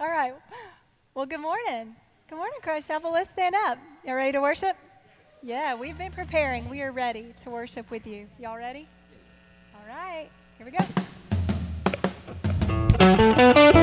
All right. Well, good morning. Good morning, Christ Chapel. Let's stand up. Y'all ready to worship? Yeah, we've been preparing. We are ready to worship with you. Y'all ready? All right. Here we go.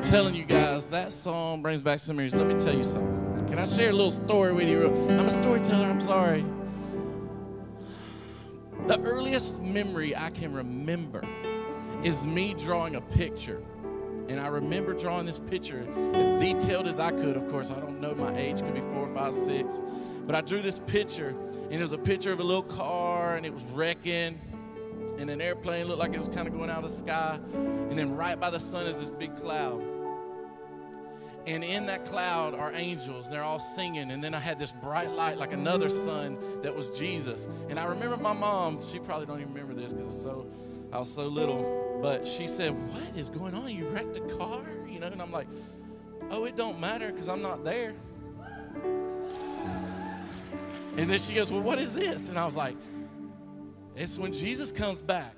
Telling you guys, that song brings back some memories. Let me tell you something. Can I share a little story with you? I'm a storyteller, I'm sorry. The earliest memory I can remember is me drawing a picture. And I remember drawing this picture as detailed as I could. Of course, I don't know my age, could be four, five, six. But I drew this picture, and it was a picture of a little car, and it was wrecking and an airplane looked like it was kind of going out of the sky. And then right by the sun is this big cloud. And in that cloud are angels, and they're all singing. And then I had this bright light, like another sun, that was Jesus. And I remember my mom, she probably don't even remember this because it's so I was so little. But she said, What is going on? You wrecked a car? You know, and I'm like, Oh, it don't matter because I'm not there. And then she goes, Well, what is this? And I was like, it's when Jesus comes back.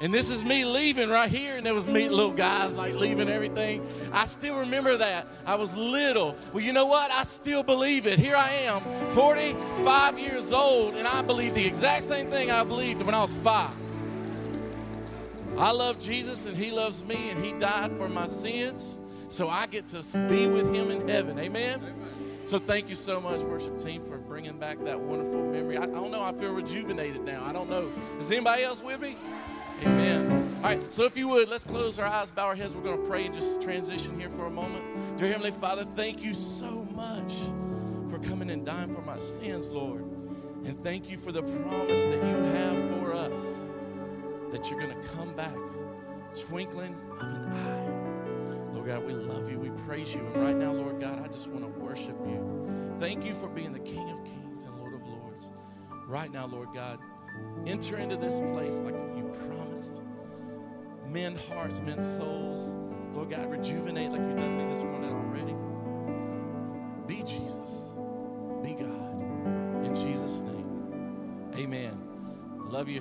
And this is me leaving right here, and there was me, little guys like leaving everything. I still remember that. I was little. Well, you know what? I still believe it. Here I am, 45 years old, and I believe the exact same thing I believed when I was five. I love Jesus, and He loves me, and He died for my sins, so I get to be with Him in heaven. Amen. So thank you so much, worship team, for bringing back that wonderful memory. I, I, don't know. I feel rejuvenated now. I don't know. Is anybody else with me? Amen. All right. So if you would, let's close our eyes, bow our heads. We're going to pray and just transition here for a moment. Dear Heavenly Father, thank you so much for coming and dying for my sins, Lord. And thank you for the promise that you have for us that you're going to come back, twinkling of an eye. Lord God, we love you. We praise you. And right now, Lord God, I just want to worship you. Thank you for being the King of Kings and Lord of Lords. Right now, Lord God, enter into this place like you promised. Mend hearts, mend souls. Lord God, rejuvenate like you've done me this morning already. Be Jesus. Be God. In Jesus' name. Amen. Love you.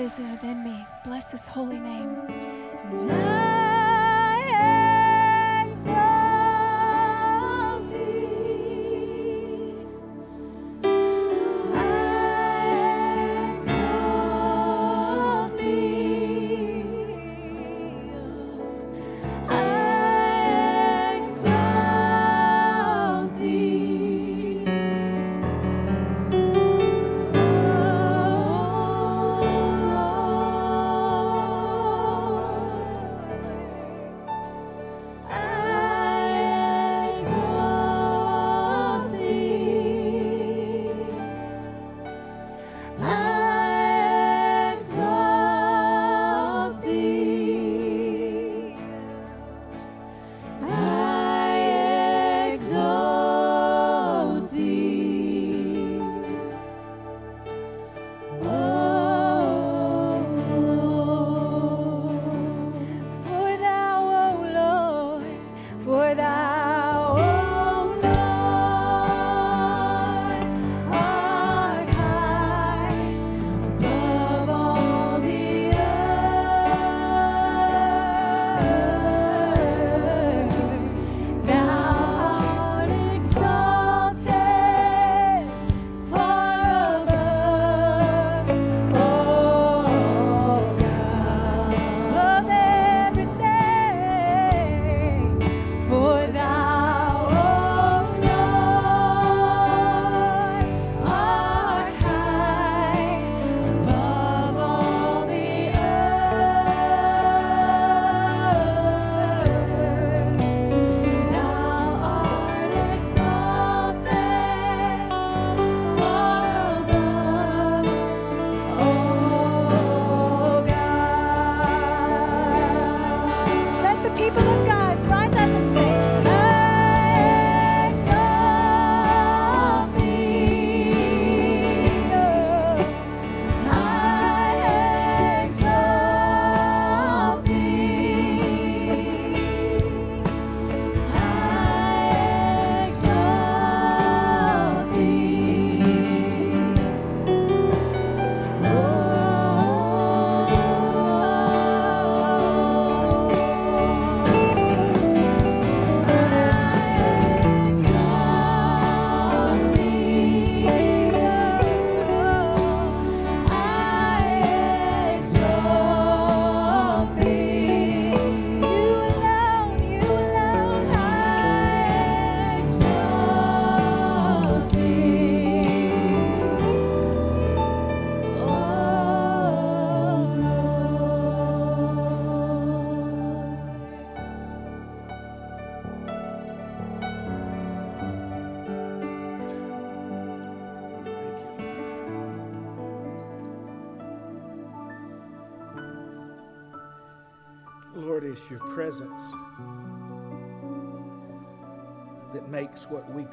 Is within me. Bless his holy name.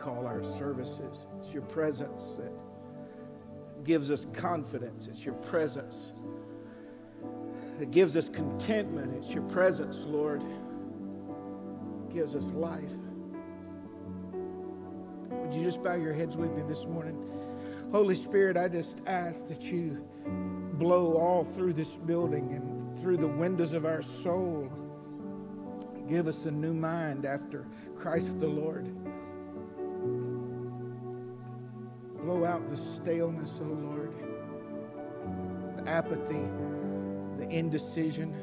Call our services. It's your presence that gives us confidence. It's your presence that gives us contentment. It's your presence, Lord, gives us life. Would you just bow your heads with me this morning? Holy Spirit, I just ask that you blow all through this building and through the windows of our soul. Give us a new mind after Christ the Lord. Blow out the staleness, O oh Lord, the apathy, the indecision.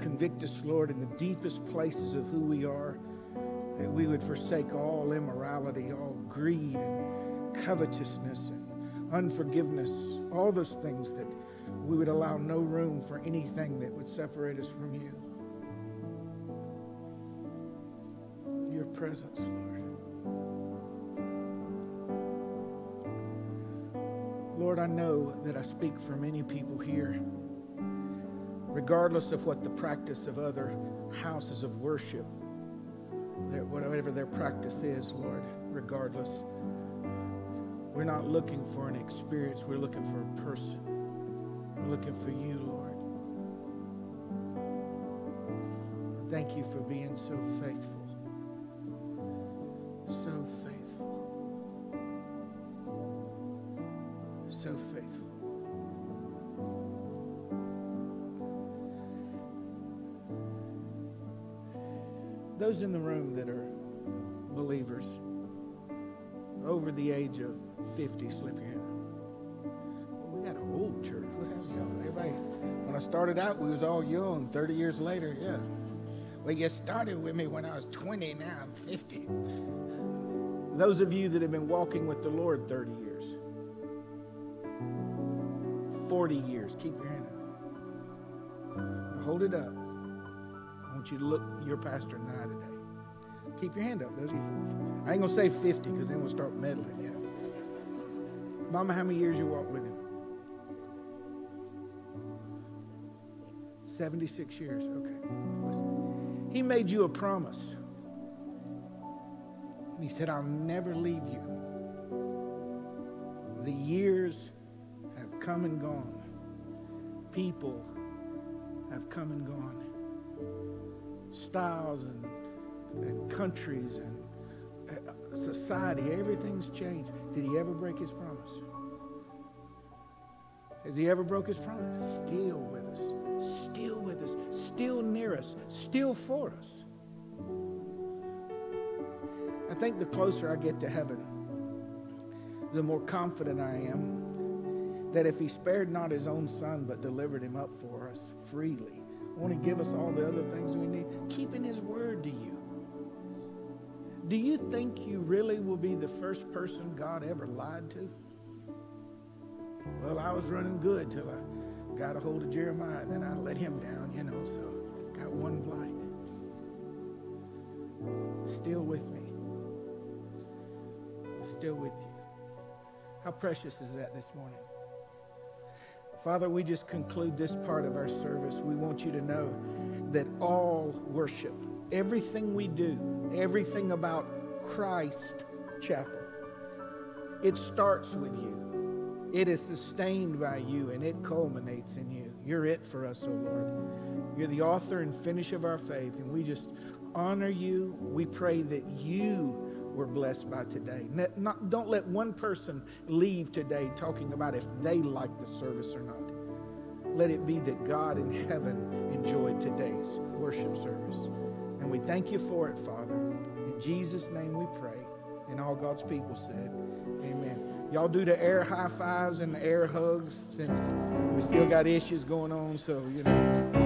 Convict us, Lord, in the deepest places of who we are, that we would forsake all immorality, all greed and covetousness and unforgiveness, all those things that we would allow no room for anything that would separate us from you. Your presence, Lord. Lord, I know that I speak for many people here, regardless of what the practice of other houses of worship, whatever their practice is, Lord, regardless. We're not looking for an experience, we're looking for a person. We're looking for you, Lord. Thank you for being so faithful. Those in the room that are believers over the age of 50, slip your hand. We got an old church. What happened, y'all? Everybody, when I started out, we was all young. 30 years later, yeah. Well, you started with me when I was 20, now I'm 50. Those of you that have been walking with the Lord 30 years, 40 years, keep your hand up. Hold it up. Want you to look your pastor in the eye today. Keep your hand up. Those you, I ain't gonna say 50 because then we'll start meddling. Yeah. Mama, how many years you walked with him? 76 years. Okay. Listen. He made you a promise. And he said, I'll never leave you. The years have come and gone. People have come and gone. Styles and and countries and uh, society, everything's changed. Did he ever break his promise? Has he ever broke his promise? Still with us, still with us, still near us, still for us. I think the closer I get to heaven, the more confident I am that if he spared not his own son but delivered him up for us freely, want to give us all the other things we need, keeping his word to you. Do you think you really will be the first person God ever lied to? Well, I was running good till I got a hold of Jeremiah, and then I let him down, you know, so got one blight. Still with me. Still with you. How precious is that this morning? Father, we just conclude this part of our service. We want you to know that all worship, everything we do, everything about Christ Chapel. It starts with you. It is sustained by you and it culminates in you. You're it for us, O oh Lord. You're the author and finish of our faith, and we just honor you. We pray that you were blessed by today. Not, don't let one person leave today talking about if they like the service or not. Let it be that God in heaven enjoyed today's worship service. And we thank you for it, Father. In Jesus' name we pray. And all God's people said, Amen. Y'all do the air high fives and the air hugs since we still got issues going on, so, you know.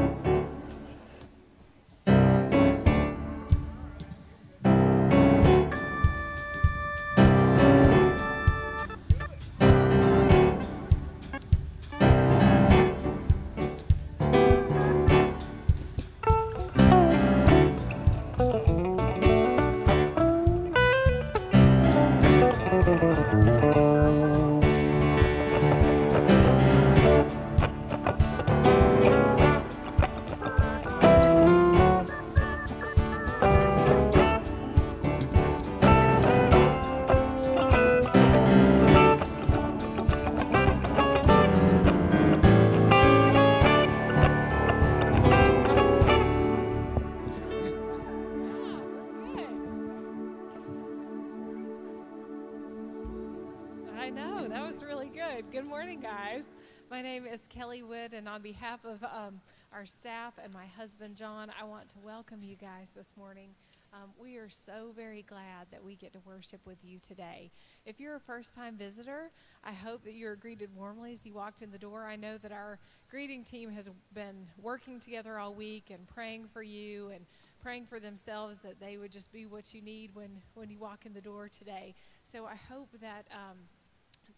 Behalf of um, our staff and my husband, John, I want to welcome you guys this morning. Um, we are so very glad that we get to worship with you today. If you're a first time visitor, I hope that you're greeted warmly as you walked in the door. I know that our greeting team has been working together all week and praying for you and praying for themselves that they would just be what you need when, when you walk in the door today. So I hope that, um,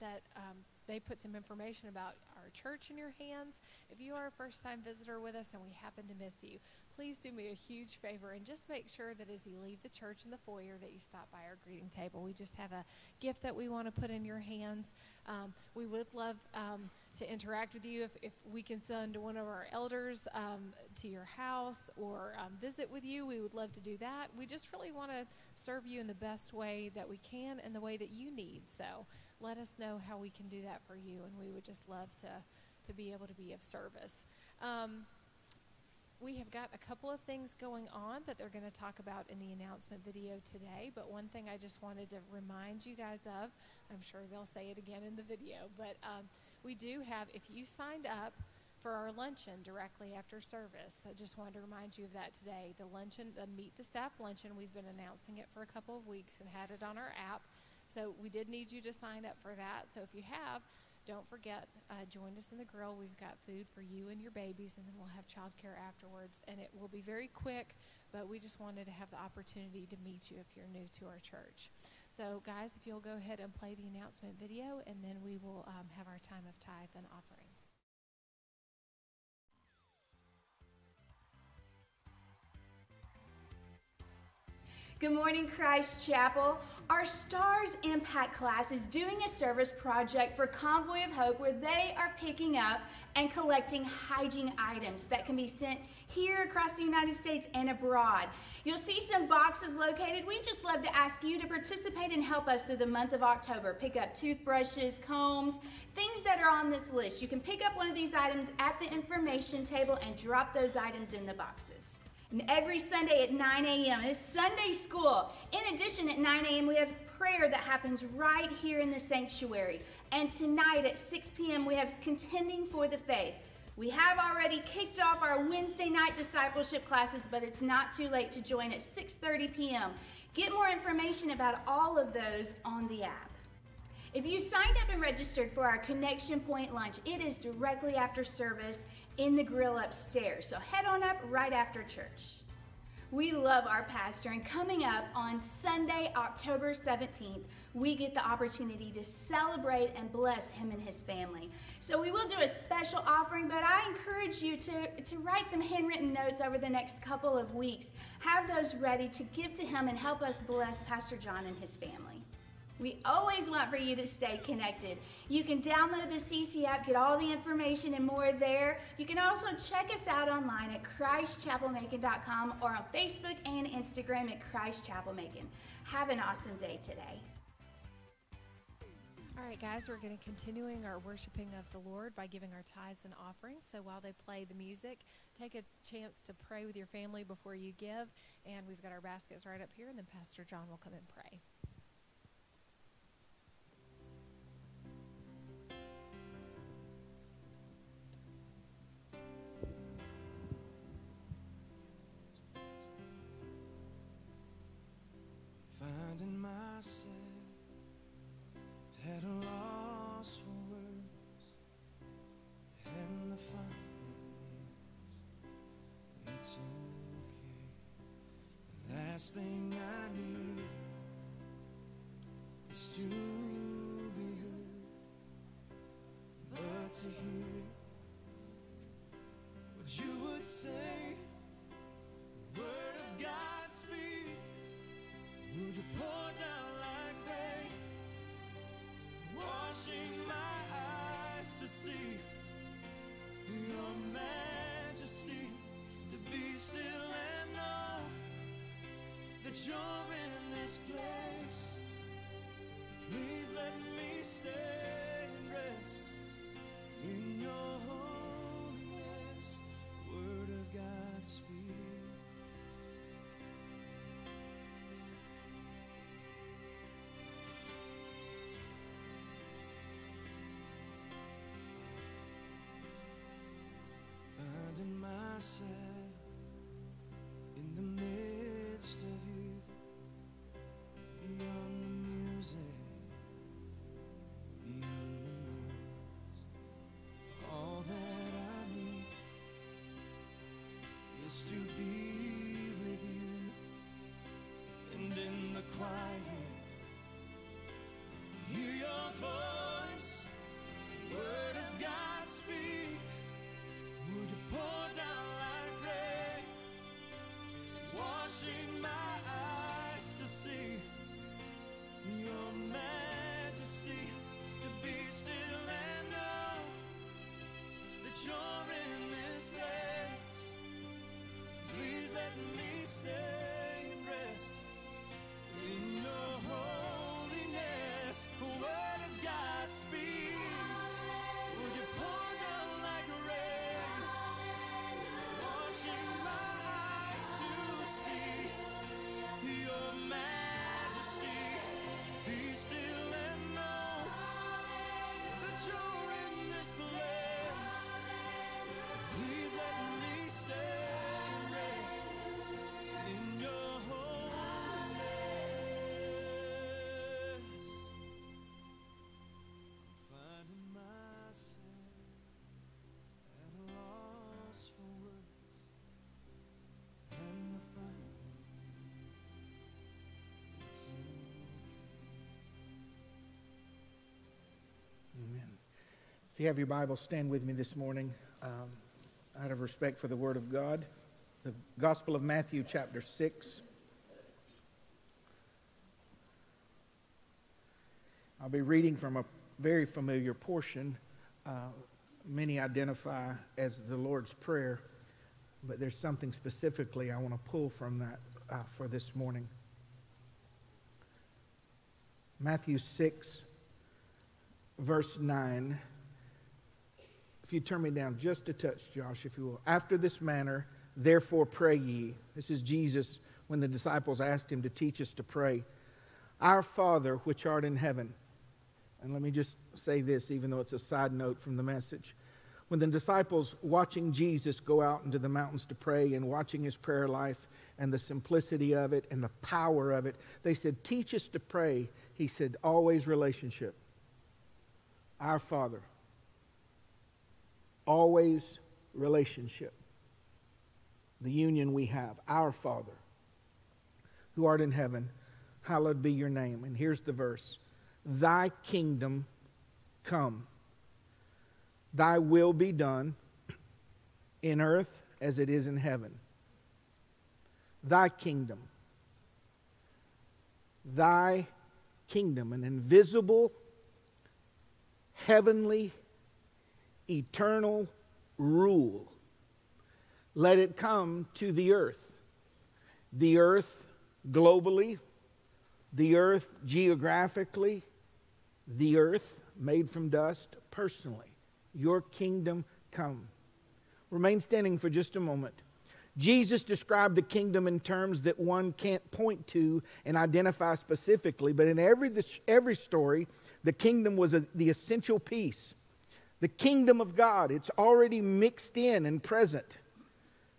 that um, they put some information about our church in your hands. If you are a first time visitor with us and we happen to miss you, please do me a huge favor and just make sure that as you leave the church in the foyer that you stop by our greeting table. We just have a gift that we want to put in your hands. Um, we would love um, to interact with you if, if we can send one of our elders um, to your house or um, visit with you. We would love to do that. We just really want to serve you in the best way that we can and the way that you need. So let us know how we can do that for you, and we would just love to, to be able to be of service. Um, we have got a couple of things going on that they're going to talk about in the announcement video today, but one thing I just wanted to remind you guys of, I'm sure they'll say it again in the video, but um, we do have, if you signed up for our luncheon directly after service. I just wanted to remind you of that today. The luncheon, the Meet the Staff luncheon, we've been announcing it for a couple of weeks and had it on our app. So we did need you to sign up for that. So if you have, don't forget, uh, join us in the grill. We've got food for you and your babies, and then we'll have childcare afterwards. And it will be very quick, but we just wanted to have the opportunity to meet you if you're new to our church. So, guys, if you'll go ahead and play the announcement video, and then we will um, have our time of tithe and offering. Good morning, Christ Chapel. Our Stars Impact class is doing a service project for Convoy of Hope where they are picking up and collecting hygiene items that can be sent here across the United States and abroad. You'll see some boxes located. We'd just love to ask you to participate and help us through the month of October. Pick up toothbrushes, combs, things that are on this list. You can pick up one of these items at the information table and drop those items in the boxes. Every Sunday at 9 a.m. It's Sunday school. In addition, at 9 a.m., we have prayer that happens right here in the sanctuary. And tonight at 6 p.m., we have Contending for the Faith. We have already kicked off our Wednesday night discipleship classes, but it's not too late to join at 6:30 p.m. Get more information about all of those on the app. If you signed up and registered for our Connection Point lunch, it is directly after service in the grill upstairs. So head on up right after church. We love our pastor, and coming up on Sunday, October 17th, we get the opportunity to celebrate and bless him and his family. So we will do a special offering, but I encourage you to, to write some handwritten notes over the next couple of weeks. Have those ready to give to him and help us bless Pastor John and his family. We always want for you to stay connected. You can download the CC app, get all the information and more there. You can also check us out online at ChristChapelMacon.com or on Facebook and Instagram at Christ Chapel Macon. Have an awesome day today. All right, guys, we're going to continuing our worshiping of the Lord by giving our tithes and offerings. So while they play the music, take a chance to pray with your family before you give. And we've got our baskets right up here, and then Pastor John will come and pray. Finding myself to be you have your Bible, stand with me this morning um, out of respect for the Word of God. The Gospel of Matthew, chapter 6. I'll be reading from a very familiar portion. Uh, many identify as the Lord's Prayer, but there's something specifically I want to pull from that uh, for this morning. Matthew 6, verse 9. You turn me down just a touch, Josh, if you will. After this manner, therefore pray ye. This is Jesus when the disciples asked him to teach us to pray. Our Father, which art in heaven. And let me just say this, even though it's a side note from the message. When the disciples, watching Jesus go out into the mountains to pray and watching his prayer life and the simplicity of it and the power of it, they said, Teach us to pray. He said, Always relationship. Our Father. Always relationship. The union we have. Our Father, who art in heaven, hallowed be your name. And here's the verse Thy kingdom come, thy will be done in earth as it is in heaven. Thy kingdom. Thy kingdom, an invisible, heavenly, eternal rule. Let it come to the earth. The earth globally, the earth geographically, the earth made from dust personally. Your kingdom come. Remain standing for just a moment. Jesus described the kingdom in terms that one can't point to and identify specifically, but in every, every story, the kingdom was a, the essential piece. The kingdom of God, it's already mixed in and present.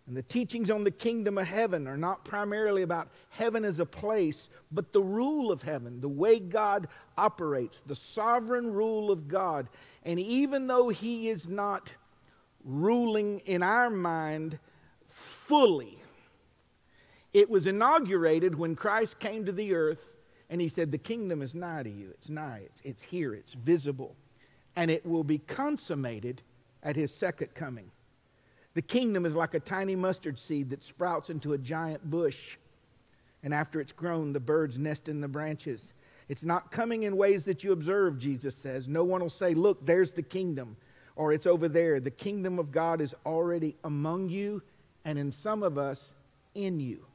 And the teachings on the kingdom of heaven are not primarily about heaven as a place, but the rule of heaven, the way God operates, the sovereign rule of God. And even though He is not ruling in our mind fully, it was inaugurated when Christ came to the earth and He said, The kingdom is nigh to you. It's nigh, it's, it's here, it's visible. And it will be consummated at His second coming. The kingdom is like a tiny mustard seed that sprouts into a giant bush. And after it's grown, the birds nest in the branches. It's not coming in ways that you observe, Jesus says. No one will say, Look, there's the kingdom, or it's over there. The kingdom of God is already among you, and in some of us, in you.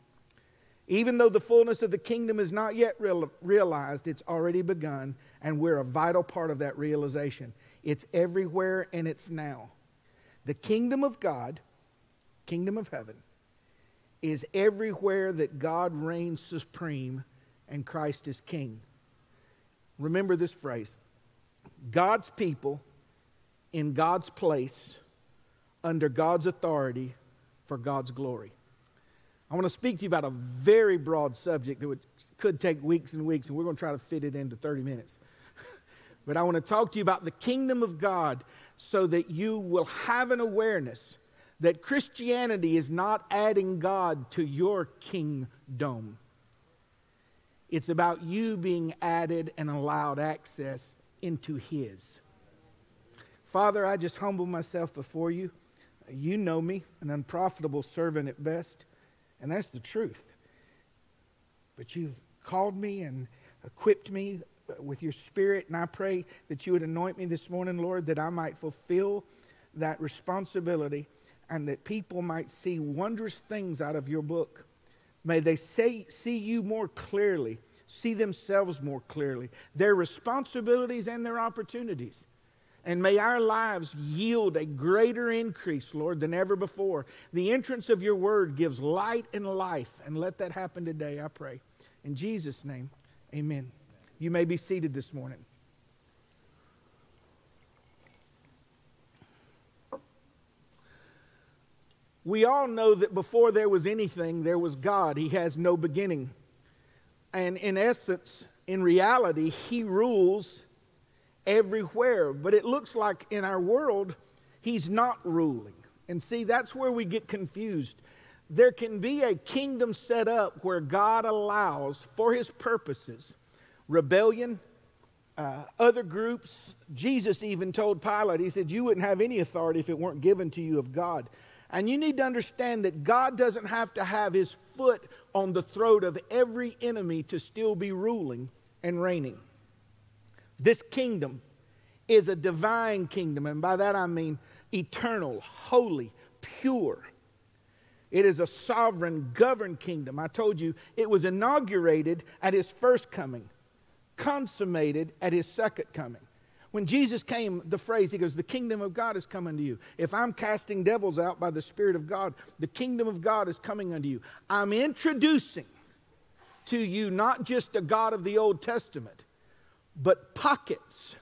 Even though the fullness of the kingdom is not yet real, realized, it's already begun, and we're a vital part of that realization. It's everywhere and it's now. The kingdom of God, kingdom of heaven, is everywhere that God reigns supreme and Christ is king. Remember this phrase God's people in God's place under God's authority for God's glory. I want to speak to you about a very broad subject that would, could take weeks and weeks, and we're going to try to fit it into 30 minutes. But I want to talk to you about the kingdom of God so that you will have an awareness that Christianity is not adding God to your kingdom. It's about you being added and allowed access into His. Father, I just humble myself before you. You know me, an unprofitable servant at best, and that's the truth. But you've called me and equipped me with your spirit. And I pray that you would anoint me this morning, Lord, that I might fulfill that responsibility and that people might see wondrous things out of your book. May they say, see you more clearly, see themselves more clearly, their responsibilities and their opportunities. And may our lives yield a greater increase, Lord, than ever before. The entrance of your word gives light and life. And let that happen today, I pray. In Jesus' name, amen. You may be seated this morning. We all know that before there was anything, there was God. He has no beginning. And in essence, in reality, He rules everywhere. But it looks like in our world, He's not ruling. And see, that's where we get confused. There can be a kingdom set up where God allows, for His purposes, rebellion, uh, other groups. Jesus even told Pilate, He said, You wouldn't have any authority if it weren't given to you of God. And you need to understand that God doesn't have to have His foot on the throat of every enemy to still be ruling and reigning. This kingdom is a divine kingdom, and by that I mean eternal, holy, pure. It is a sovereign, governed kingdom. I told you it was inaugurated at his first coming, consummated at his second coming. When Jesus came, the phrase, he goes, The kingdom of God is coming to you. If I'm casting devils out by the Spirit of God, the kingdom of God is coming unto you. I'm introducing to you not just a God of the Old Testament, but pockets,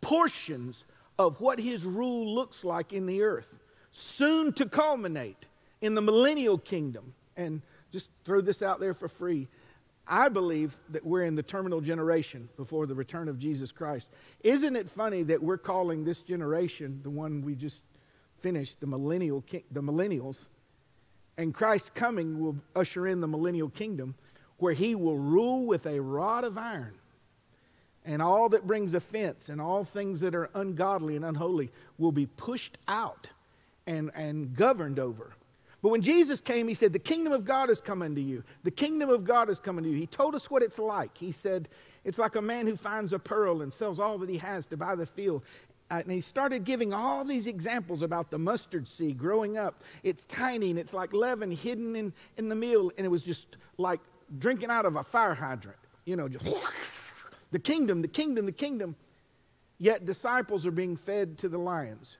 portions of what his rule looks like in the earth, soon to culminate in the millennial kingdom. And just throw this out there for free. I believe that we're in the terminal generation before the return of Jesus Christ. Isn't it funny that we're calling this generation, the one we just finished, the millennial, the millennials, and Christ's coming will usher in the millennial kingdom where he will rule with a rod of iron. And all that brings offense and all things that are ungodly and unholy will be pushed out and, and governed over. But when Jesus came, he said, The kingdom of God is coming to you. The kingdom of God is coming to you. He told us what it's like. He said, It's like a man who finds a pearl and sells all that he has to buy the field. Uh, and he started giving all these examples about the mustard seed growing up. It's tiny and it's like leaven hidden in, in the meal, and it was just like drinking out of a fire hydrant. You know, just the kingdom, the kingdom, the kingdom. Yet disciples are being fed to the lions.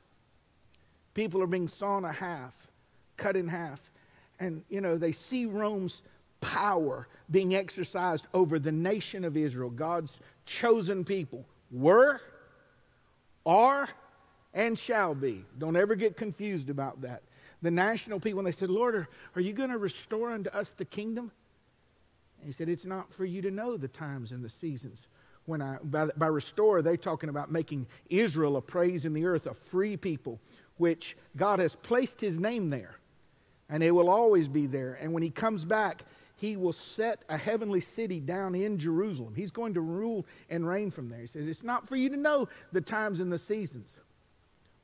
People are being sawn a half cut in half. And, you know, they see Rome's power being exercised over the nation of Israel, God's chosen people. Were, are, and shall be. Don't ever get confused about that. The national people, when they said, Lord, are, are you going to restore unto us the kingdom? And he said, It's not for you to know the times and the seasons. When I, by, by restore, they're talking about making Israel a praise in the earth, a free people, which God has placed his name there and it will always be there. And when he comes back, he will set a heavenly city down in Jerusalem. He's going to rule and reign from there. He says, It's not for you to know the times and the seasons,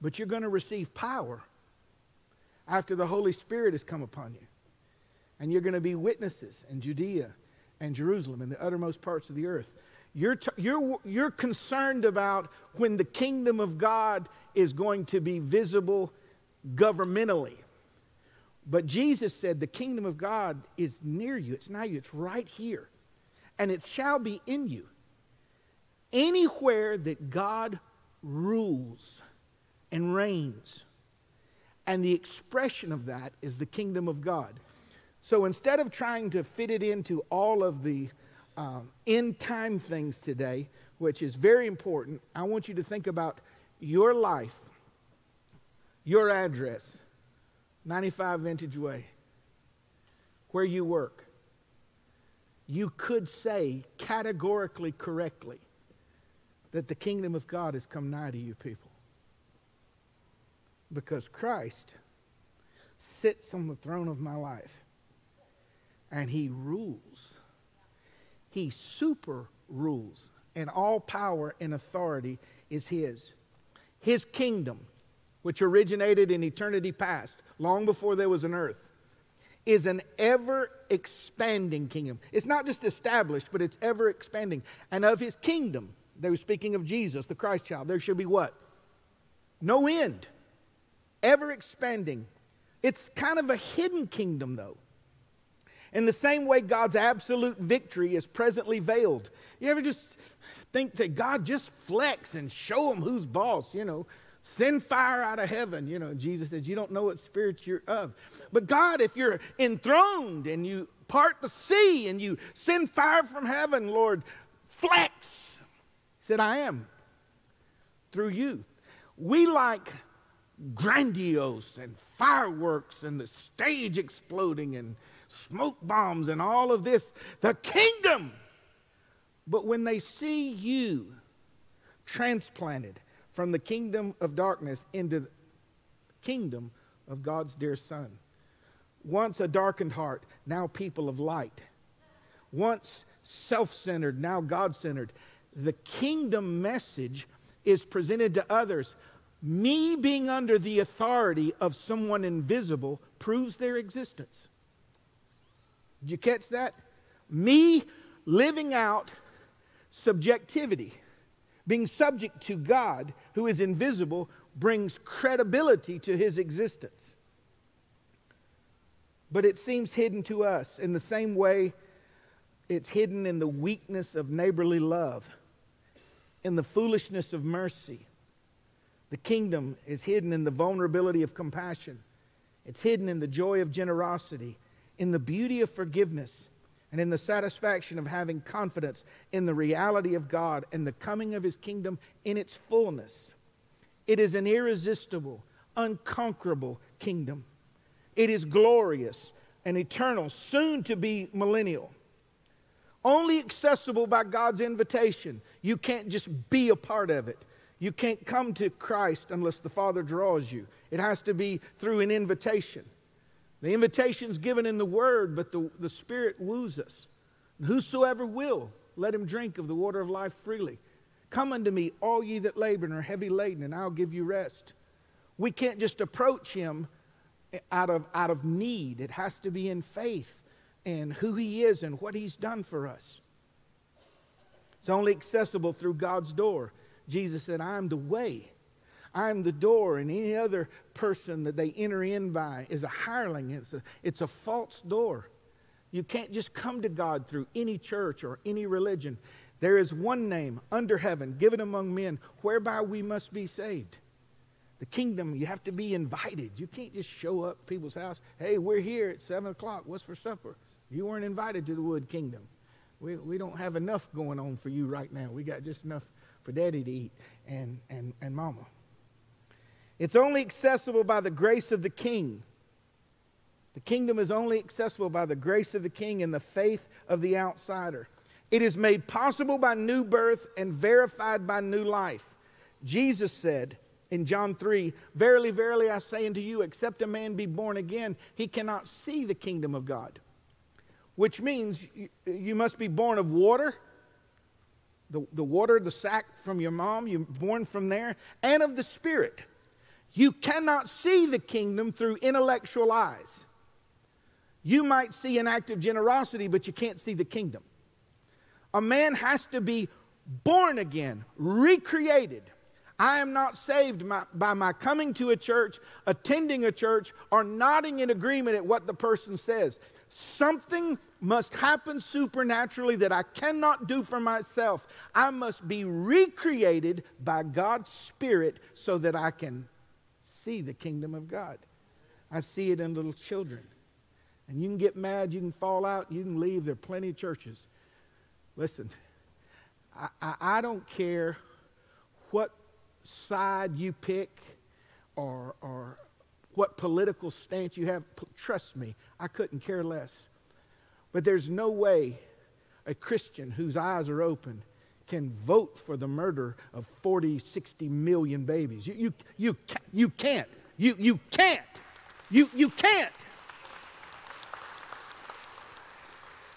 but you're going to receive power after the Holy Spirit has come upon you. And you're going to be witnesses in Judea and Jerusalem and the uttermost parts of the earth. You're, t- you're, you're concerned about when the kingdom of God is going to be visible governmentally but Jesus said, The kingdom of God is near you. It's now you. It's right here. And it shall be in you. Anywhere that God rules and reigns. And the expression of that is the kingdom of God. So instead of trying to fit it into all of the um, end time things today, which is very important, I want you to think about your life, your address, 95 Vintage Way, where you work, you could say categorically correctly that the kingdom of God has come nigh to you people. Because Christ sits on the throne of my life and he rules. He super rules, and all power and authority is his. His kingdom, which originated in eternity past, long before there was an earth, is an ever expanding kingdom. It's not just established, but it's ever expanding. And of his kingdom, they were speaking of Jesus, the Christ child, there should be what? No end. Ever expanding. It's kind of a hidden kingdom, though. In the same way, God's absolute victory is presently veiled. You ever just think that God just flex and show them who's boss, you know? Send fire out of heaven. You know, Jesus says, You don't know what spirit you're of. But God, if you're enthroned and you part the sea and you send fire from heaven, Lord, flex. He said, I am through you. We like grandiose and fireworks and the stage exploding and smoke bombs and all of this, the kingdom. But when they see you transplanted, from the kingdom of darkness into the kingdom of God's dear Son. Once a darkened heart, now people of light. Once self centered, now God centered. the kingdom message is presented to others. Me being under the authority of someone invisible proves their existence. Did you catch that? Me living out subjectivity, being subject to God who is invisible, brings credibility to his existence. But it seems hidden to us in the same way it's hidden in the weakness of neighborly love, in the foolishness of mercy. The kingdom is hidden in the vulnerability of compassion. It's hidden in the joy of generosity, in the beauty of forgiveness, and in the satisfaction of having confidence in the reality of God and the coming of his kingdom in its fullness. It is an irresistible, unconquerable kingdom. It is glorious and eternal, soon to be millennial. Only accessible by God's invitation. You can't just be a part of it. You can't come to Christ unless the Father draws you. It has to be through an invitation. The invitation is given in the Word, but the, the Spirit woos us. Whosoever will, let him drink of the water of life freely. Come unto me, all ye that labor and are heavy laden, and I'll give you rest. We can't just approach him out of, out of need, it has to be in faith and who He is and what He's done for us. It's only accessible through God's door. Jesus said, I am the way. I am the door, and any other person that they enter in by is a hireling. It's a, it's a false door. You can't just come to God through any church or any religion. There is one name under heaven given among men whereby we must be saved. The kingdom, you have to be invited. You can't just show up people's house. Hey, we're here at 7 o'clock. What's for supper? You weren't invited to the wood kingdom. We, we don't have enough going on for you right now. We got just enough for daddy to eat and, and, and mama. It's only accessible by the grace of the king. The kingdom is only accessible by the grace of the king and the faith of the outsider. It is made possible by new birth and verified by new life. Jesus said in John 3 Verily, verily, I say unto you, except a man be born again, he cannot see the kingdom of God which means you must be born of water, the, the water, the sac from your mom, you're born from there, and of the Spirit. You cannot see the kingdom through intellectual eyes. You might see an act of generosity, but you can't see the kingdom. A man has to be born again, recreated. I am not saved by my coming to a church, attending a church, or nodding in agreement at what the person says. Something must happen supernaturally that I cannot do for myself. I must be recreated by God's Spirit so that I can see the kingdom of God. I see it in little children. And you can get mad, you can fall out, you can leave. There are plenty of churches. Listen, I, I, I don't care what side you pick or, or what political stance you have. Trust me, I couldn't care less. But there's no way a Christian whose eyes are open can vote for the murder of 40, 60 million babies. You, you, you, you can't. You, you can't. You, you can't.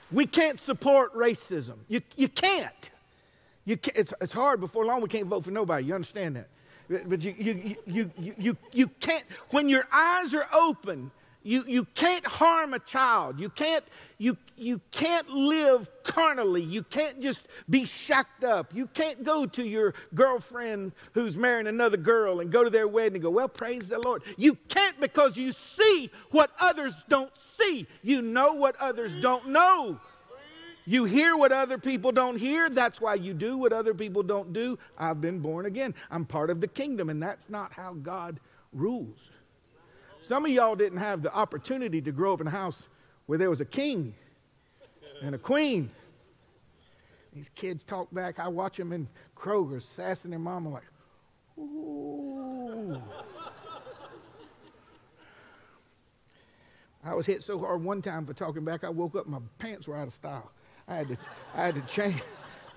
We can't support racism. You, you can't. You can't. It's, it's hard. Before long, we can't vote for nobody. You understand that? But you, you, you, you, you, you can't, when your eyes are open, you, you can't harm a child. You can't, you, you can't live carnally. You can't just be shacked up. You can't go to your girlfriend who's marrying another girl and go to their wedding and go, Well, praise the Lord. You can't because you see what others don't see. You know what others don't know. You hear what other people don't hear. That's why you do what other people don't do. I've been born again. I'm part of the kingdom, and that's not how God rules. Some of y'all didn't have the opportunity to grow up in a house where there was a king and a queen. These kids talk back. I watch them in Kroger sassing their mama like, ooh. I was hit so hard one time for talking back, I woke up, my pants were out of style. I had to, I had to change,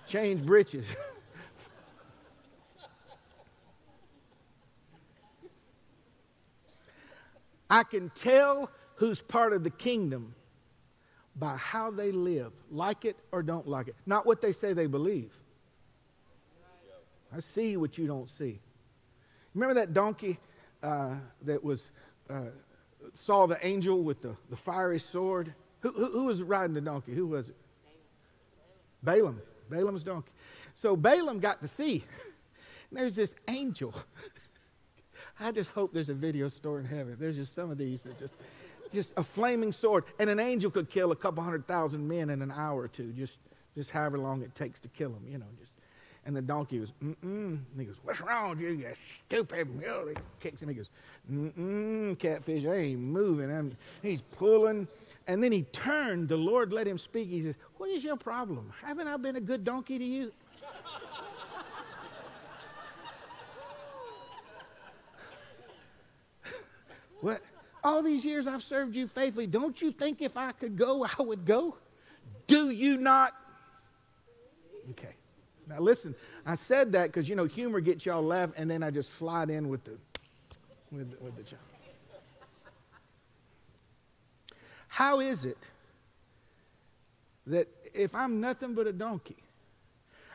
change breeches. I can tell who's part of the kingdom by how they live, like it or don't like it, not what they say they believe. I see what you don't see. Remember that donkey uh, that was uh, saw the angel with the, the fiery sword? Who, who, who was riding the donkey? Who was it? Balaam. Balaam's donkey. So Balaam got to see. There's this angel. I just hope there's a video store in heaven. There's just some of these that just, just a flaming sword, and an angel could kill a couple hundred thousand men in an hour or two, just, just however long it takes to kill them. You know, just. And the donkey was, mm-mm. And he goes, what's wrong with you, you stupid mule? He kicks him. He goes, mm-mm, catfish, I ain't moving. I'm, he's pulling. And then he turned. The Lord let him speak. He says, what is your problem? Haven't I been a good donkey to you? What? All these years I've served you faithfully. Don't you think if I could go, I would go? Do you not? Okay. Now listen, I said that because you know humor gets y'all laugh, and then I just slide in with the with, with the joke. How is it that if I'm nothing but a donkey,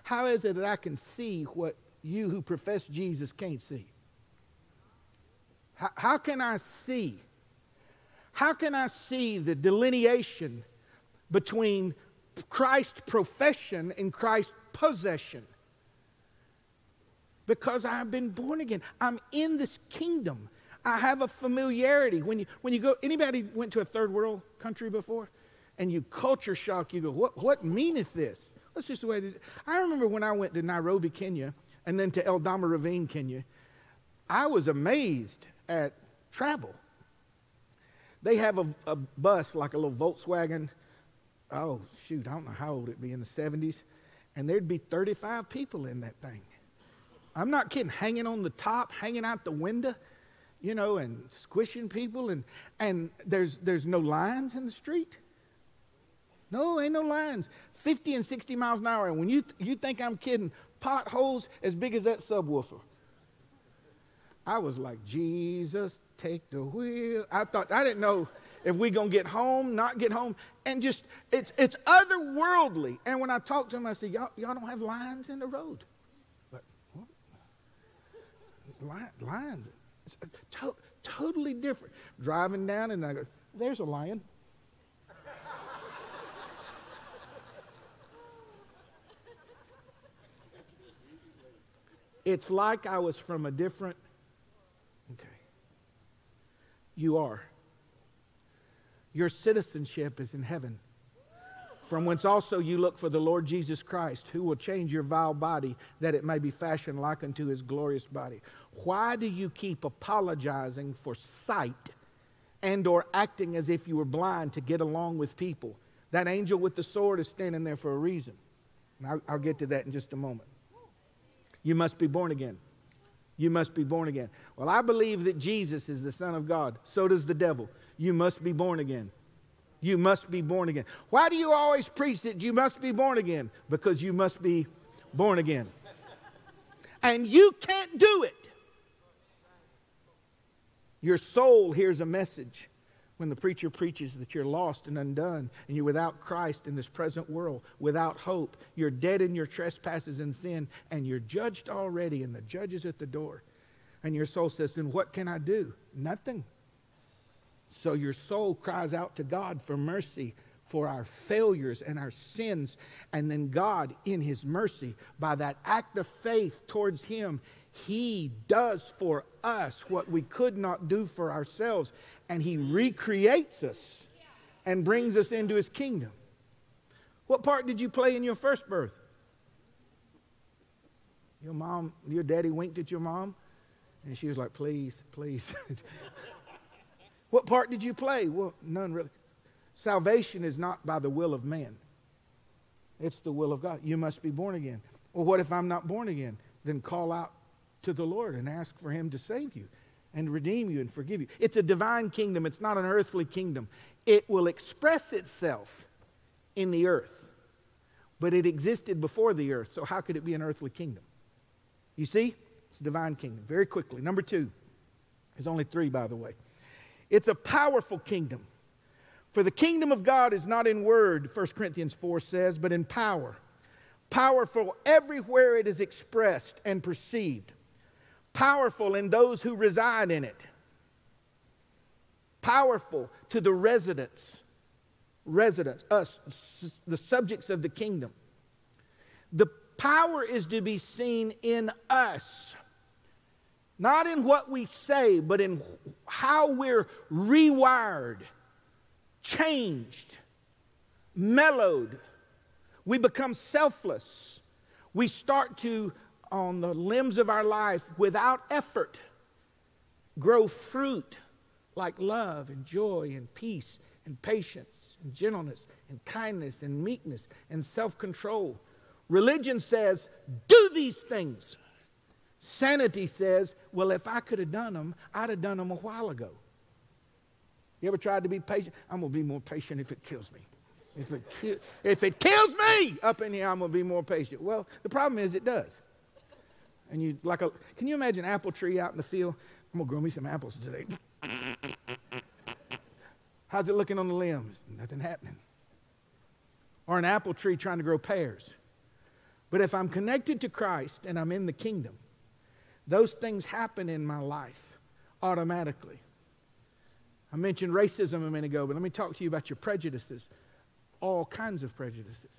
how is it that I can see what you who profess Jesus can't see? How, how can I see? How can I see the delineation between Christ's profession and Christ's possession? Because I've been born again. I'm in this kingdom. I have a familiarity. When you, when you go, anybody went to a third world country before? And you culture shock, you go, what, what meaneth this? That's just the way it. I remember when I went to Nairobi, Kenya, and then to Eldama Ravine, Kenya, I was amazed at travel. They have a, a bus, like a little Volkswagen. Oh, shoot, I don't know how old it'd be in the 70s. And there'd be 35 people in that thing. I'm not kidding, hanging on the top, hanging out the window, you know, and squishing people. And, and there's, there's no lines in the street. No, ain't no lines. 50 and 60 miles an hour. And when you, th- you think I'm kidding, potholes as big as that subwoofer. I was like, Jesus, take the wheel. I thought, I didn't know if we going to get home, not get home. And just, it's, it's otherworldly. And when I talked to him, I said, y'all, y'all don't have lines in the road. But, what? Lines. It's uh, to- totally different. Driving down, and I go, there's a lion. It's like I was from a different. You are. Your citizenship is in heaven, from whence also you look for the Lord Jesus Christ, who will change your vile body that it may be fashioned like unto his glorious body. Why do you keep apologizing for sight and or acting as if you were blind to get along with people? That angel with the sword is standing there for a reason. And I'll, I'll get to that in just a moment. You must be born again. You must be born again. Well, I believe that Jesus is the Son of God. So does the devil. You must be born again. You must be born again. Why do you always preach that you must be born again? Because you must be born again. And you can't do it. Your soul hears a message when the preacher preaches that you're lost and undone and you're without Christ in this present world, without hope. You're dead in your trespasses and sin, and you're judged already, and the judge is at the door. And your soul says, Then what can I do? Nothing. So your soul cries out to God for mercy for our failures and our sins. And then God, in His mercy, by that act of faith towards Him, He does for us what we could not do for ourselves. And He recreates us and brings us into His kingdom. What part did you play in your first birth? Your mom, your daddy winked at your mom, and she was like, please, please. What part did you play? Well, none really. Salvation is not by the will of man, it's the will of God. You must be born again. Well, what if I'm not born again? Then call out to the Lord and ask for Him to save you and redeem you and forgive you. It's a divine kingdom, it's not an earthly kingdom. It will express itself in the earth, but it existed before the earth, so how could it be an earthly kingdom? You see? It's a divine kingdom. Very quickly. Number two. There's only three, by the way. It's a powerful kingdom. For the kingdom of God is not in word, 1 Corinthians 4 says, but in power. powerful everywhere it is expressed and perceived, powerful in those who reside in it, powerful to the residents, residents, us, the subjects of the kingdom. The power is to be seen in us, not in what we say, but in how we're rewired, changed, mellowed. We become selfless. We start to, on the limbs of our life, without effort, grow fruit like love and joy and peace and patience and gentleness and kindness and meekness and self control. Religion says, do these things. Sanity says, well, if I could have done them, I'd have done them a while ago. You ever tried to be patient? I'm going to be more patient if it kills me. If it, ki- if it kills me up in here, I'm going to be more patient. Well, the problem is it does. And you like a, can you imagine apple tree out in the field? I'm to grow me some apples today. How's it looking on the limbs? Nothing happening. Or an apple tree trying to grow pears. But if I'm connected to Christ and I'm in the kingdom, those things happen in my life automatically. I mentioned racism a minute ago, but let me talk to you about your prejudices. All kinds of prejudices.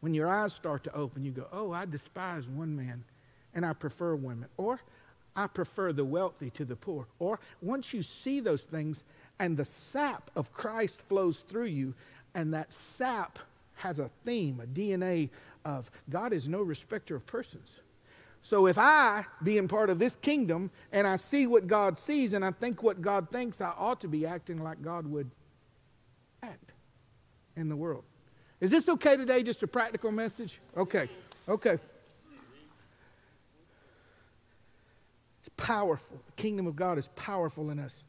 When your eyes start to open, you go, Oh, I despise one man and I prefer women. Or I prefer the wealthy to the poor. Or once you see those things and the sap of Christ flows through you, and that sap has a theme, a DNA of God is no respecter of persons. So if I, being part of this kingdom, and I see what God sees and I think what God thinks, I ought to be acting like God would act in the world. Is this okay today? Just a practical message? Okay. Okay. It's powerful. The kingdom of God is powerful in us,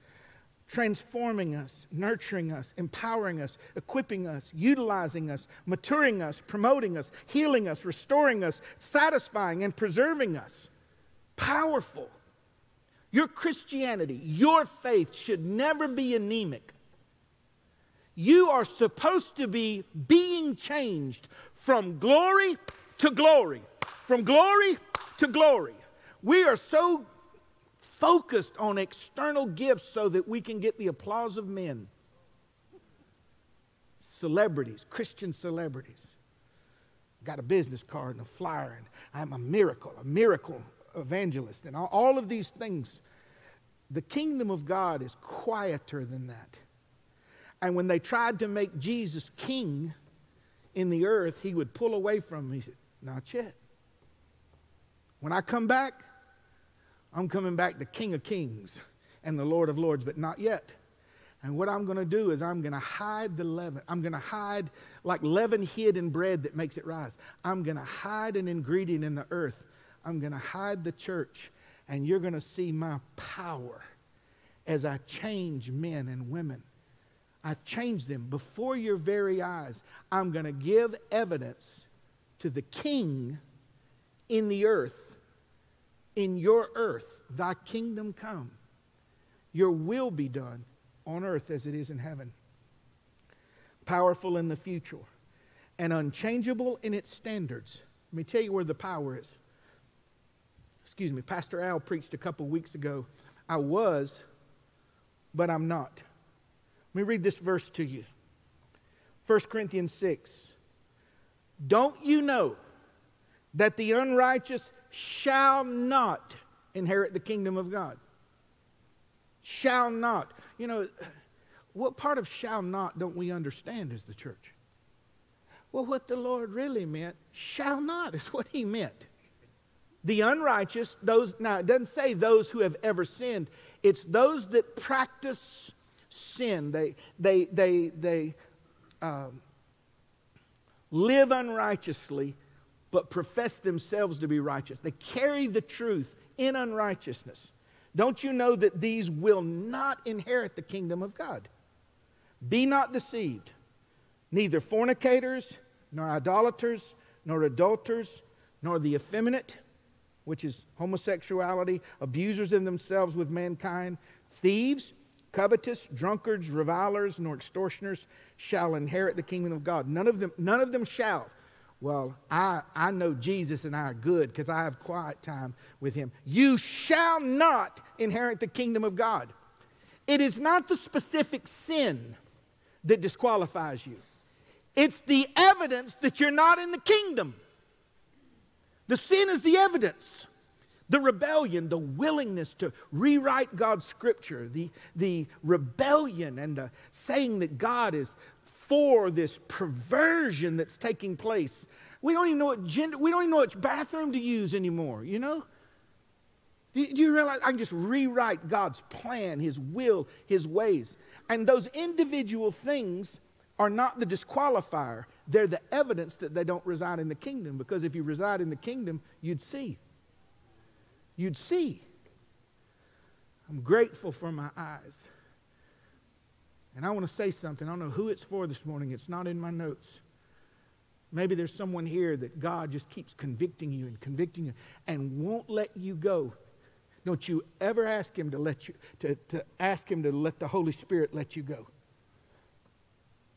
transforming us, nurturing us, empowering us, equipping us, utilizing us, maturing us, promoting us, healing us, restoring us, satisfying and preserving us. Powerful. Your Christianity, your faith should never be anemic. You are supposed to be being changed from glory to glory, from glory to glory. We are so focused on external gifts so that we can get the applause of men. Celebrities, Christian celebrities. Got a business card and a flyer, and I'm a miracle, a miracle evangelist, and all, of these things. The kingdom of God is quieter than that. And when they tried to make Jesus king in the earth, he would pull away from them. He said, Not yet. When I come back, I'm coming back the King of Kings and the Lord of Lords, but not yet. And what I'm going to do is I'm going to hide the leaven. I'm going to hide like leaven hid in bread that makes it rise. I'm going to hide an ingredient in the earth. I'm going to hide the church, and you're going to see my power as I change men and women. I change them before your very eyes. I'm going to give evidence to the king in the earth in your earth, thy kingdom come. Your will be done on earth as it is in heaven. Powerful in the future and unchangeable in its standards. Let me tell you where the power is. Excuse me, Pastor Al preached a couple weeks ago. I was, but I'm not. Let me read this verse to you 1 Corinthians 6. Don't you know that the unrighteous shall not inherit the kingdom of God. Shall not. You know, what part of shall not don't we understand as the church? Well, what the Lord really meant, shall not is what he meant. The unrighteous, those, now it doesn't say those who have ever sinned, it's those that practice sin. They, they, they, they um, live unrighteously but profess themselves to be righteous. They carry the truth in unrighteousness. Don't you know that these will not inherit the kingdom of God? Be not deceived. Neither fornicators, nor idolaters, nor adulterers, nor the effeminate, which is homosexuality, abusers of themselves with mankind, thieves, covetous, drunkards, revilers, nor extortioners shall inherit the kingdom of God. None of them, none of them shall. Well, I, I know Jesus and I are good because I have quiet time with him. You shall not inherit the kingdom of God. It is not the specific sin that disqualifies you, it's the evidence that you're not in the kingdom. The sin is the evidence. The rebellion, the willingness to rewrite God's scripture, the, the rebellion and the saying that God is for this perversion that's taking place. We don't even know what gender, we don't even know which bathroom to use anymore, you know? Do you, do you realize I can just rewrite God's plan, His will, His ways? And those individual things are not the disqualifier, they're the evidence that they don't reside in the kingdom. Because if you reside in the kingdom, you'd see you'd see. I'm grateful for my eyes. And I want to say something. I don't know who it's for this morning, it's not in my notes. Maybe there's someone here that God just keeps convicting you and convicting you and won't let you go. Don't you ever ask him to let you to, to ask him to let the Holy Spirit let you go.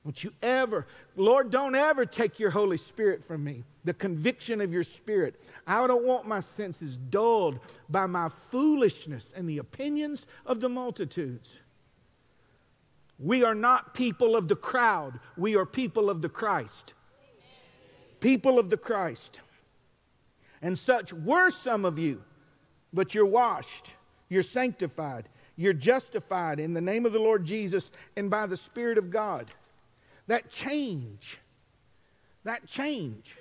Don't you ever, Lord, don't ever take your Holy Spirit from me, the conviction of your Spirit. I don't want my senses dulled by my foolishness and the opinions of the multitudes. We are not people of the crowd, we are people of the Christ. People of the Christ. And such were some of you, but you're washed, you're sanctified, you're justified in the name of the Lord Jesus and by the Spirit of God that change, that change,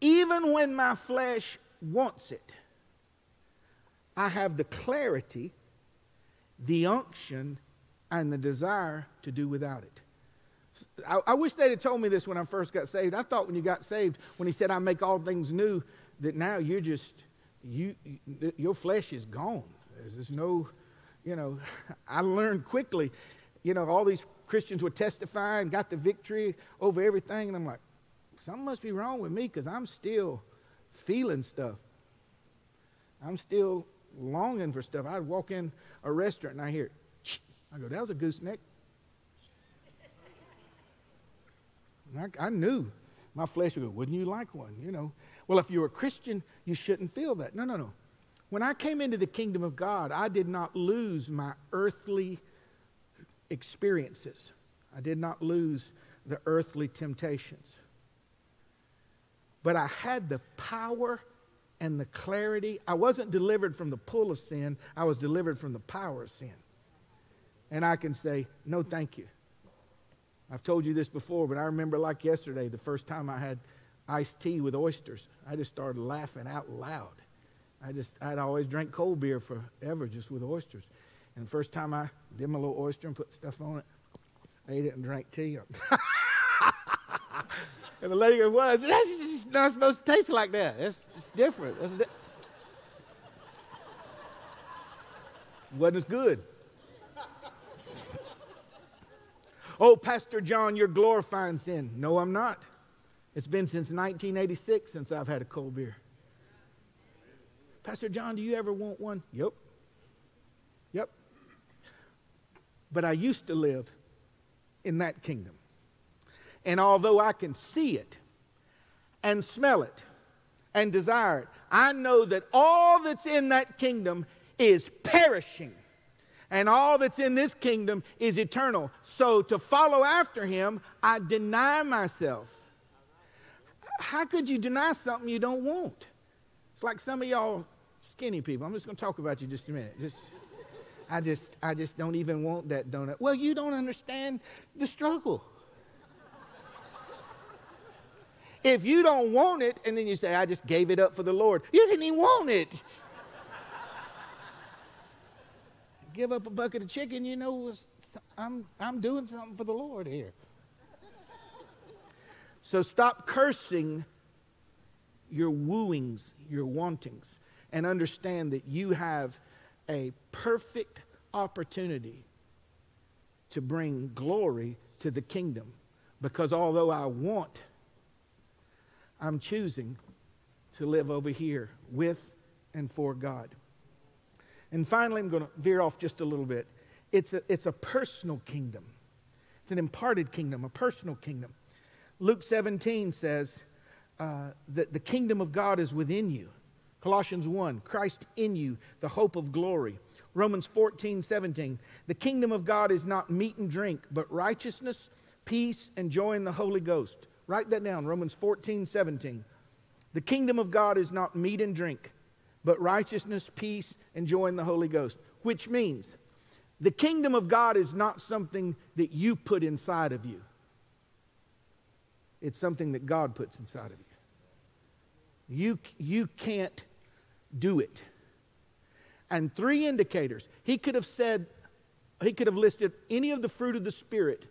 even when my flesh wants it, I have the clarity, the unction, and the desire to do without it. I, I, wish they'd have told me this when I first got saved. I thought when you got saved, when he said, I make all things new, that now you're just, you, your flesh is gone. There's no, you know, I learned quickly, you know, all these Christians were testifying, got the victory over everything. And I'm like, something must be wrong with me because I'm still feeling stuff. I'm still longing for stuff. I'd walk in a restaurant and I hear, I go, that was a gooseneck. I, I knew my flesh would go, wouldn't you like one? You know. Well, if you're a Christian, you shouldn't feel that. No, no, no. When I came into the kingdom of God, I did not lose my earthly experiences. I did not lose the earthly temptations. But I had the power and the clarity. I wasn't delivered from the pull of sin, I was delivered from the power of sin. And I can say, no, thank you. I've told you this before, but I remember like yesterday, the first time I had iced tea with oysters, I just started laughing out loud. I just, I'd always drank cold beer forever just with oysters. And the first time I did my little oyster and put stuff on it, I ate it and drank tea. and the lady goes, "Well, I said, that's just not supposed to taste like that. It's, it's different. That's di- wasn't as good." Oh, Pastor John, you're glorifying sin. No, I'm not. It's been since 1986 since I've had a cold beer. Pastor John, do you ever want one? Yep. Yep. But I used to live in that kingdom. And although I can see it and smell it and desire it, I know that all that's in that kingdom is perishing. And all that's in this kingdom is eternal. So to follow after him, I deny myself. How could you deny something you don't want? It's like some of y'all skinny people. I'm just going to talk about you just a minute. Just I just, I just don't even want that donut. Well, you don't understand the struggle. if you don't want it, and then you say, I just gave it up for the Lord, you didn't even want it. Give up a bucket of chicken, you know, I'm, I'm doing something for the Lord here. so stop cursing your wooings, your wantings, and understand that you have a perfect opportunity to bring glory to the kingdom. Because although I want, I'm choosing to live over here with and for God. And finally, I'm going to veer off just a little bit. It's a, it's a personal kingdom, it's an imparted kingdom, a personal kingdom. Luke 17 says, uh, that the kingdom of God is within you. Colossians 1, Christ in you, the hope of glory. Romans 14, 17, the kingdom of God is not meat and drink, but righteousness, peace, and joy in the Holy Ghost. Write that down, Romans 14, 17. The kingdom of God is not meat and drink, but righteousness, peace, and joy in the Holy Ghost. Which means the kingdom of God is not something that you put inside of you, it's something that God puts inside of you. You, you can't do it. And three indicators. He could have said, he could have listed any of the fruit of the Spirit.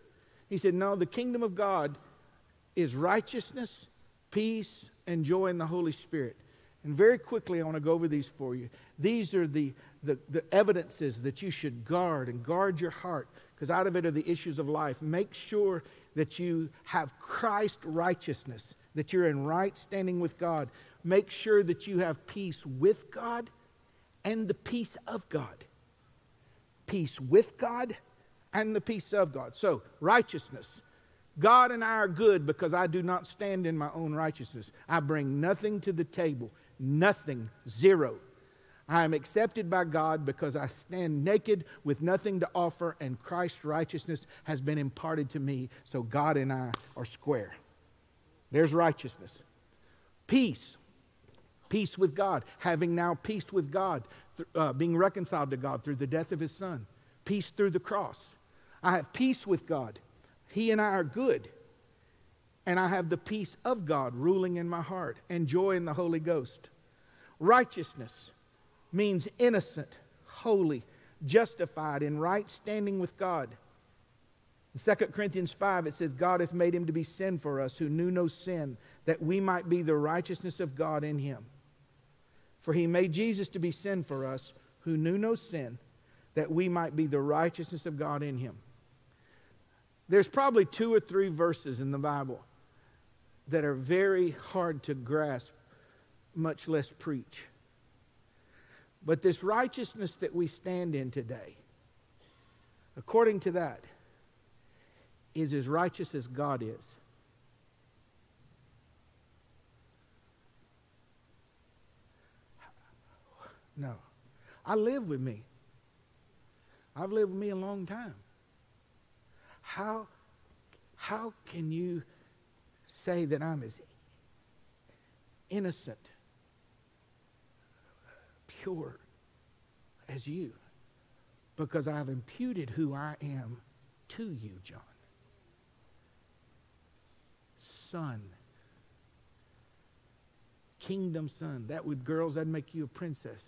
He said, No, the kingdom of God is righteousness, peace, and joy in the Holy Spirit. And very quickly, I want to go over these for you. These are the, the, the evidences that you should guard and guard your heart, because out of it are the issues of life. Make sure that you have Christ righteousness, that you're in right standing with God. Make sure that you have peace with God and the peace of God. Peace with God and the peace of God. So, righteousness. God and I are good because I do not stand in my own righteousness. I bring nothing to the table, nothing, zero. I am accepted by God because I stand naked with nothing to offer, and Christ's righteousness has been imparted to me. So God and I are square. There's righteousness. Peace. Peace with God. Having now peace with God, uh, being reconciled to God through the death of his Son. Peace through the cross. I have peace with God. He and I are good. And I have the peace of God ruling in my heart and joy in the Holy Ghost. Righteousness means innocent, holy, justified, in right standing with God. In 2 Corinthians 5, it says, God hath made him to be sin for us who knew no sin, that we might be the righteousness of God in him. For he made Jesus to be sin for us who knew no sin, that we might be the righteousness of God in him. There's probably two or three verses in the Bible that are very hard to grasp, much less preach. But this righteousness that we stand in today, according to that, is as righteous as God is. No. I live with me. I've lived with me a long time. How, how can you say that I'm as innocent, pure as you? Because I've imputed who I am to you, John. Son. Kingdom son. That would, girls, that'd make you a princess.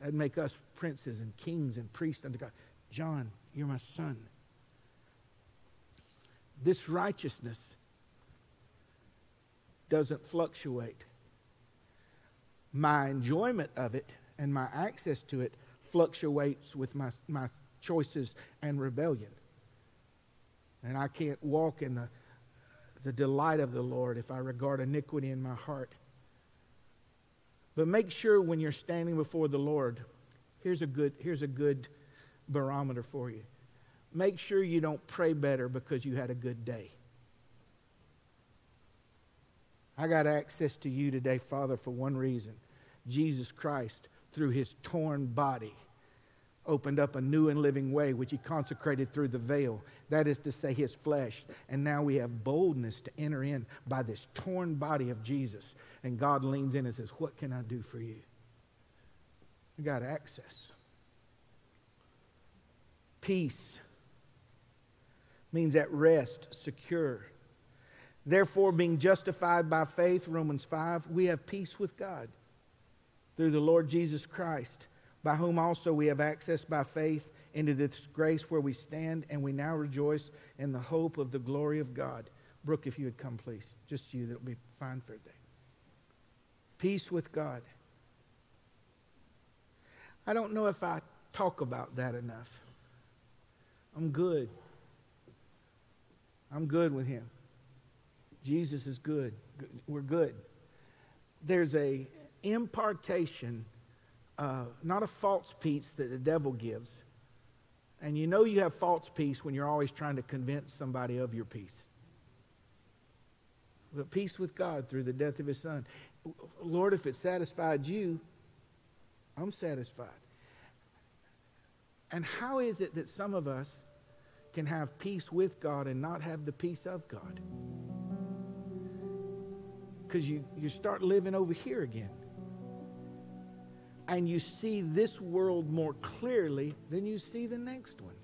That'd make us princes and kings and priests unto God. John, you're my son. This righteousness doesn't fluctuate. My enjoyment of it and my access to it fluctuates with my, my choices and rebellion. And I can't walk in the, the delight of the Lord if I regard iniquity in my heart. But make sure when you're standing before the Lord, here's a good, here's a good barometer for you. Make sure you don't pray better because you had a good day. I got access to you today, Father, for one reason Jesus Christ, through his torn body, opened up a new and living way, which he consecrated through the veil. That is to say, his flesh. And now we have boldness to enter in by this torn body of Jesus. And God leans in and says, What can I do for you? We got access. Peace means at rest, secure. Therefore, being justified by faith, Romans 5, we have peace with God through the Lord Jesus Christ, by whom also we have access by faith into this grace where we stand, and we now rejoice in the hope of the glory of God. Brooke, if you would come, please. Just you, that'll be fine for a day. Peace with God. I don't know if I talk about that enough. I'm good. I'm good with him. Jesus is good. We're good. There's a impartation, uh, not a false peace that the devil gives. And you know you have false peace when you're always trying to convince somebody of your peace. but peace with God through the death of his son. Lord, if it satisfied you, I'm satisfied. And how is it that some of us can have peace with God and not have the peace of God? Because you, you start living over here again. And you see this world more clearly than you see the next one.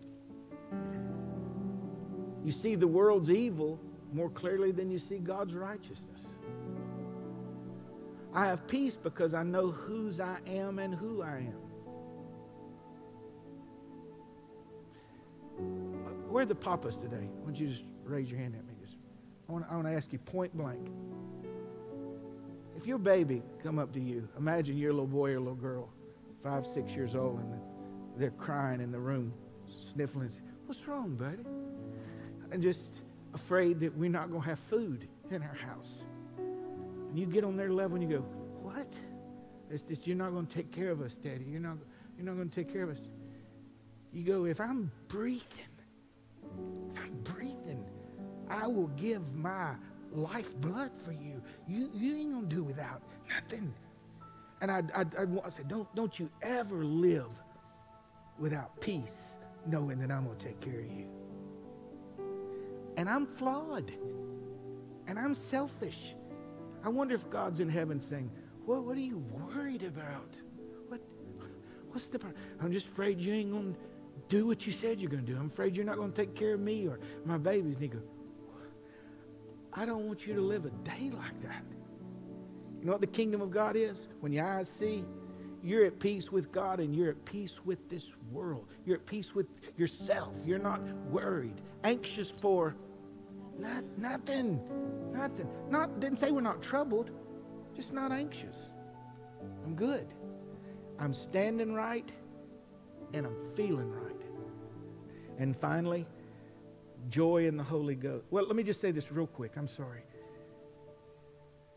You see the world's evil more clearly than you see God's righteousness. I have peace because I know whose I am and who I am. Where are the papas today? Why don't you just raise your hand at me? Just, I, want, I want to ask you point blank. If your baby come up to you, imagine you're a little boy or little girl, five, six years old, and they're crying in the room, sniffling. What's wrong, buddy? And just afraid that we're not going to have food in our house. And you get on their level and you go, what? It's just, you're not going to take care of us, Daddy. You're not, you're not going to take care of us. You go, if I'm breathing, if I'm breathing, I will give my lifeblood for you. You, you ain't to do without nothing. And I, I, I, I said, don't, don't you ever live without peace, knowing that I'm to take care of you. And I'm flawed. And I'm selfish. I wonder if God's in heaven saying, well, what are you worried about? What, what's the problem? I'm just afraid you ain't to do what you said you're going to do. I'm afraid you're not going to take care of me or my babies. And he goes, I don't want you to live a day like that. You know what the kingdom of God is? When your eyes see, you're at peace with God and you're at peace with this world. You're at peace with yourself. You're not worried, anxious for not, nothing. Nothing. Not didn't say we're not troubled, just not anxious. I'm good. I'm standing right and I'm feeling right. And finally, joy in the Holy Ghost. Well, let me just say this real quick. I'm sorry.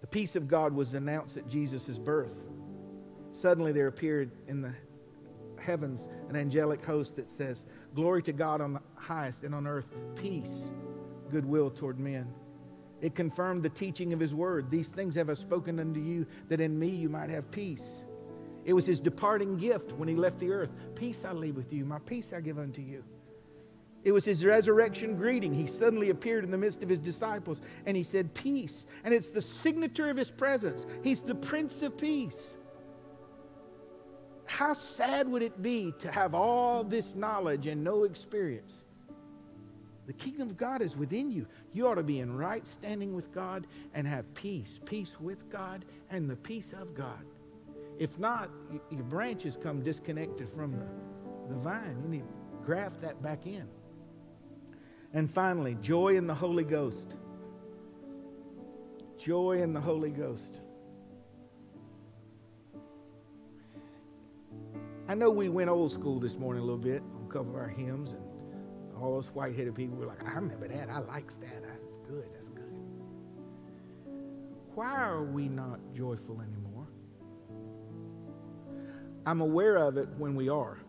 The peace of God was announced at Jesus' birth. Suddenly there appeared in the heavens an angelic host that says, Glory to God on the highest and on earth, peace, goodwill toward men. It confirmed the teaching of his word. These things have I spoken unto you, that in me you might have peace. It was his departing gift when he left the earth. Peace I leave with you, my peace I give unto you. It was his resurrection greeting. He suddenly appeared in the midst of his disciples and he said, Peace. And it's the signature of his presence. He's the Prince of Peace. How sad would it be to have all this knowledge and no experience? The kingdom of God is within you. You ought to be in right standing with God and have peace peace with God and the peace of God. If not, your branches come disconnected from the, the vine. You need to graft that back in. And finally, joy in the Holy Ghost. Joy in the Holy Ghost. I know we went old school this morning a little bit on a couple of our hymns, and all those white headed people were like, I remember that. I likes that. That's good. That's good. Why are we not joyful anymore? I'm aware of it when we are.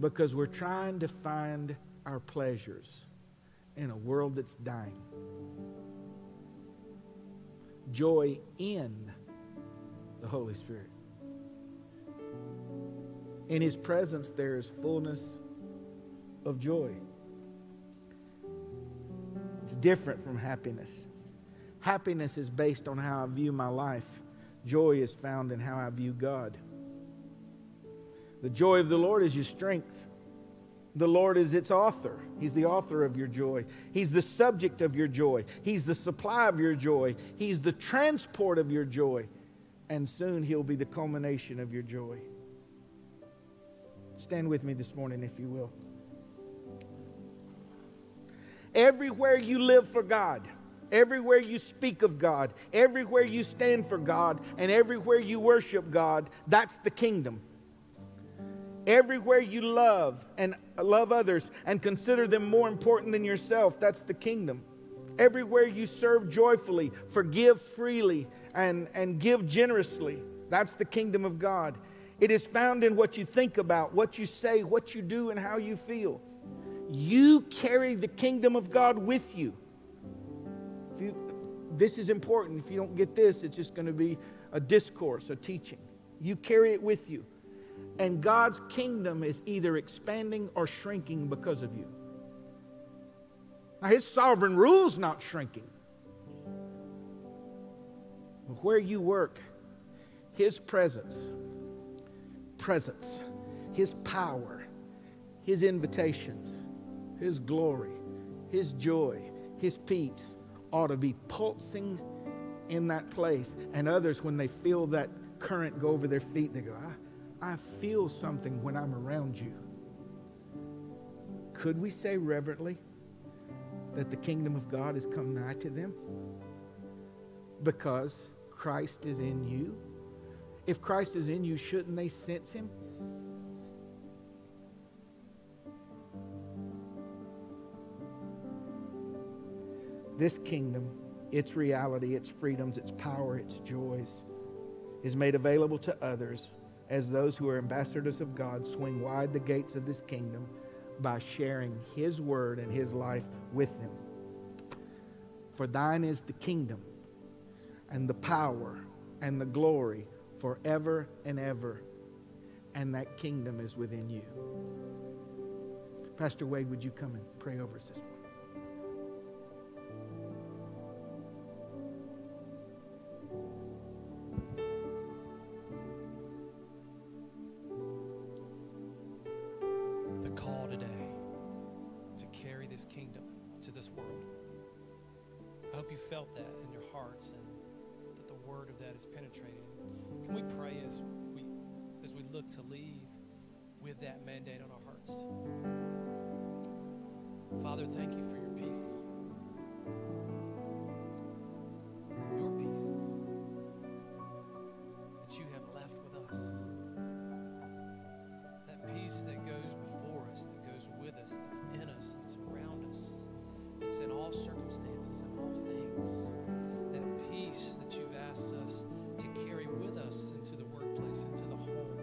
Because we're trying to find our pleasures in a world that's dying. Joy in the Holy Spirit. In His presence, there is fullness of joy. It's different from happiness. Happiness is based on how I view my life, joy is found in how I view God. The joy of the Lord is your strength. The Lord is its author. He's the author of your joy. He's the subject of your joy. He's the supply of your joy. He's the transport of your joy. And soon He'll be the culmination of your joy. Stand with me this morning, if you will. Everywhere you live for God, everywhere you speak of God, everywhere you stand for God, and everywhere you worship God, that's the kingdom. Everywhere you love and love others and consider them more important than yourself, that's the kingdom. Everywhere you serve joyfully, forgive freely, and, and give generously, that's the kingdom of God. It is found in what you think about, what you say, what you do, and how you feel. You carry the kingdom of God with you. You this is important. If you don't get this, it's just going to be a discourse, a teaching. You carry it with you. And God's kingdom is either expanding or shrinking because of you. Now, His sovereign rule's not shrinking. Where you work, His presence, presence, His power, His invitations, His glory, His joy, His peace ought to be pulsing in that place. And others, when they feel that current go over their feet, they go, I, I feel something when I'm around you. Could we say reverently that the kingdom of God has come nigh to them? Because Christ is in you. If Christ is in you, shouldn't they sense him? This kingdom, its reality, its freedoms, its power, its joys, is made available to others as those who are ambassadors of God swing wide the gates of this kingdom by sharing His word and His life with them. For thine is the kingdom and the power and the glory forever and ever, and that kingdom is within you. Pastor Wade, would you come and pray over us this morning? In all circumstances and all things. That peace that you've asked us to carry with us into the workplace, into the home,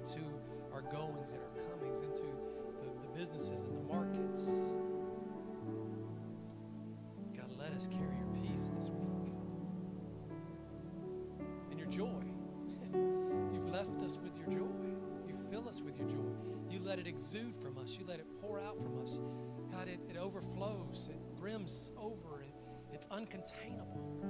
into our goings and our comings, into the, the businesses and the markets. God, let us carry your peace this week and your joy. You've left us with your joy. You fill us with your joy. You let it exude from us. You let it overflows. It brims over. It, it's uncontainable.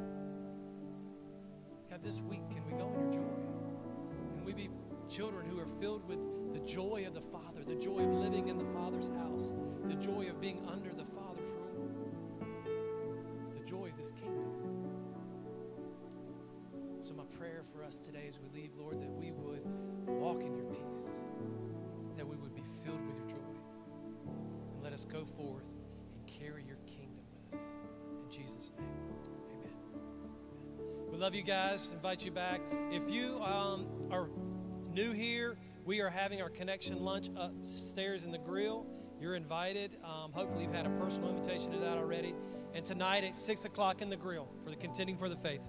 God, this week, can we go in your joy? Can we be children who are filled with the joy of the Father, the joy of living in the Father's house, the joy of being under the Father's rule, the joy of this kingdom? So, my prayer for us today as we leave, Lord, that we would walk in your peace, that we would be filled with your joy. And let us go forth carry your kingdom with us. In Jesus' name, amen. We love you guys. Invite you back. If you um, are new here, we are having our connection lunch upstairs in the grill. You're invited. Um, hopefully, you've had a personal invitation to that already. And tonight at 6 o'clock in the grill for the Contending for the Faith.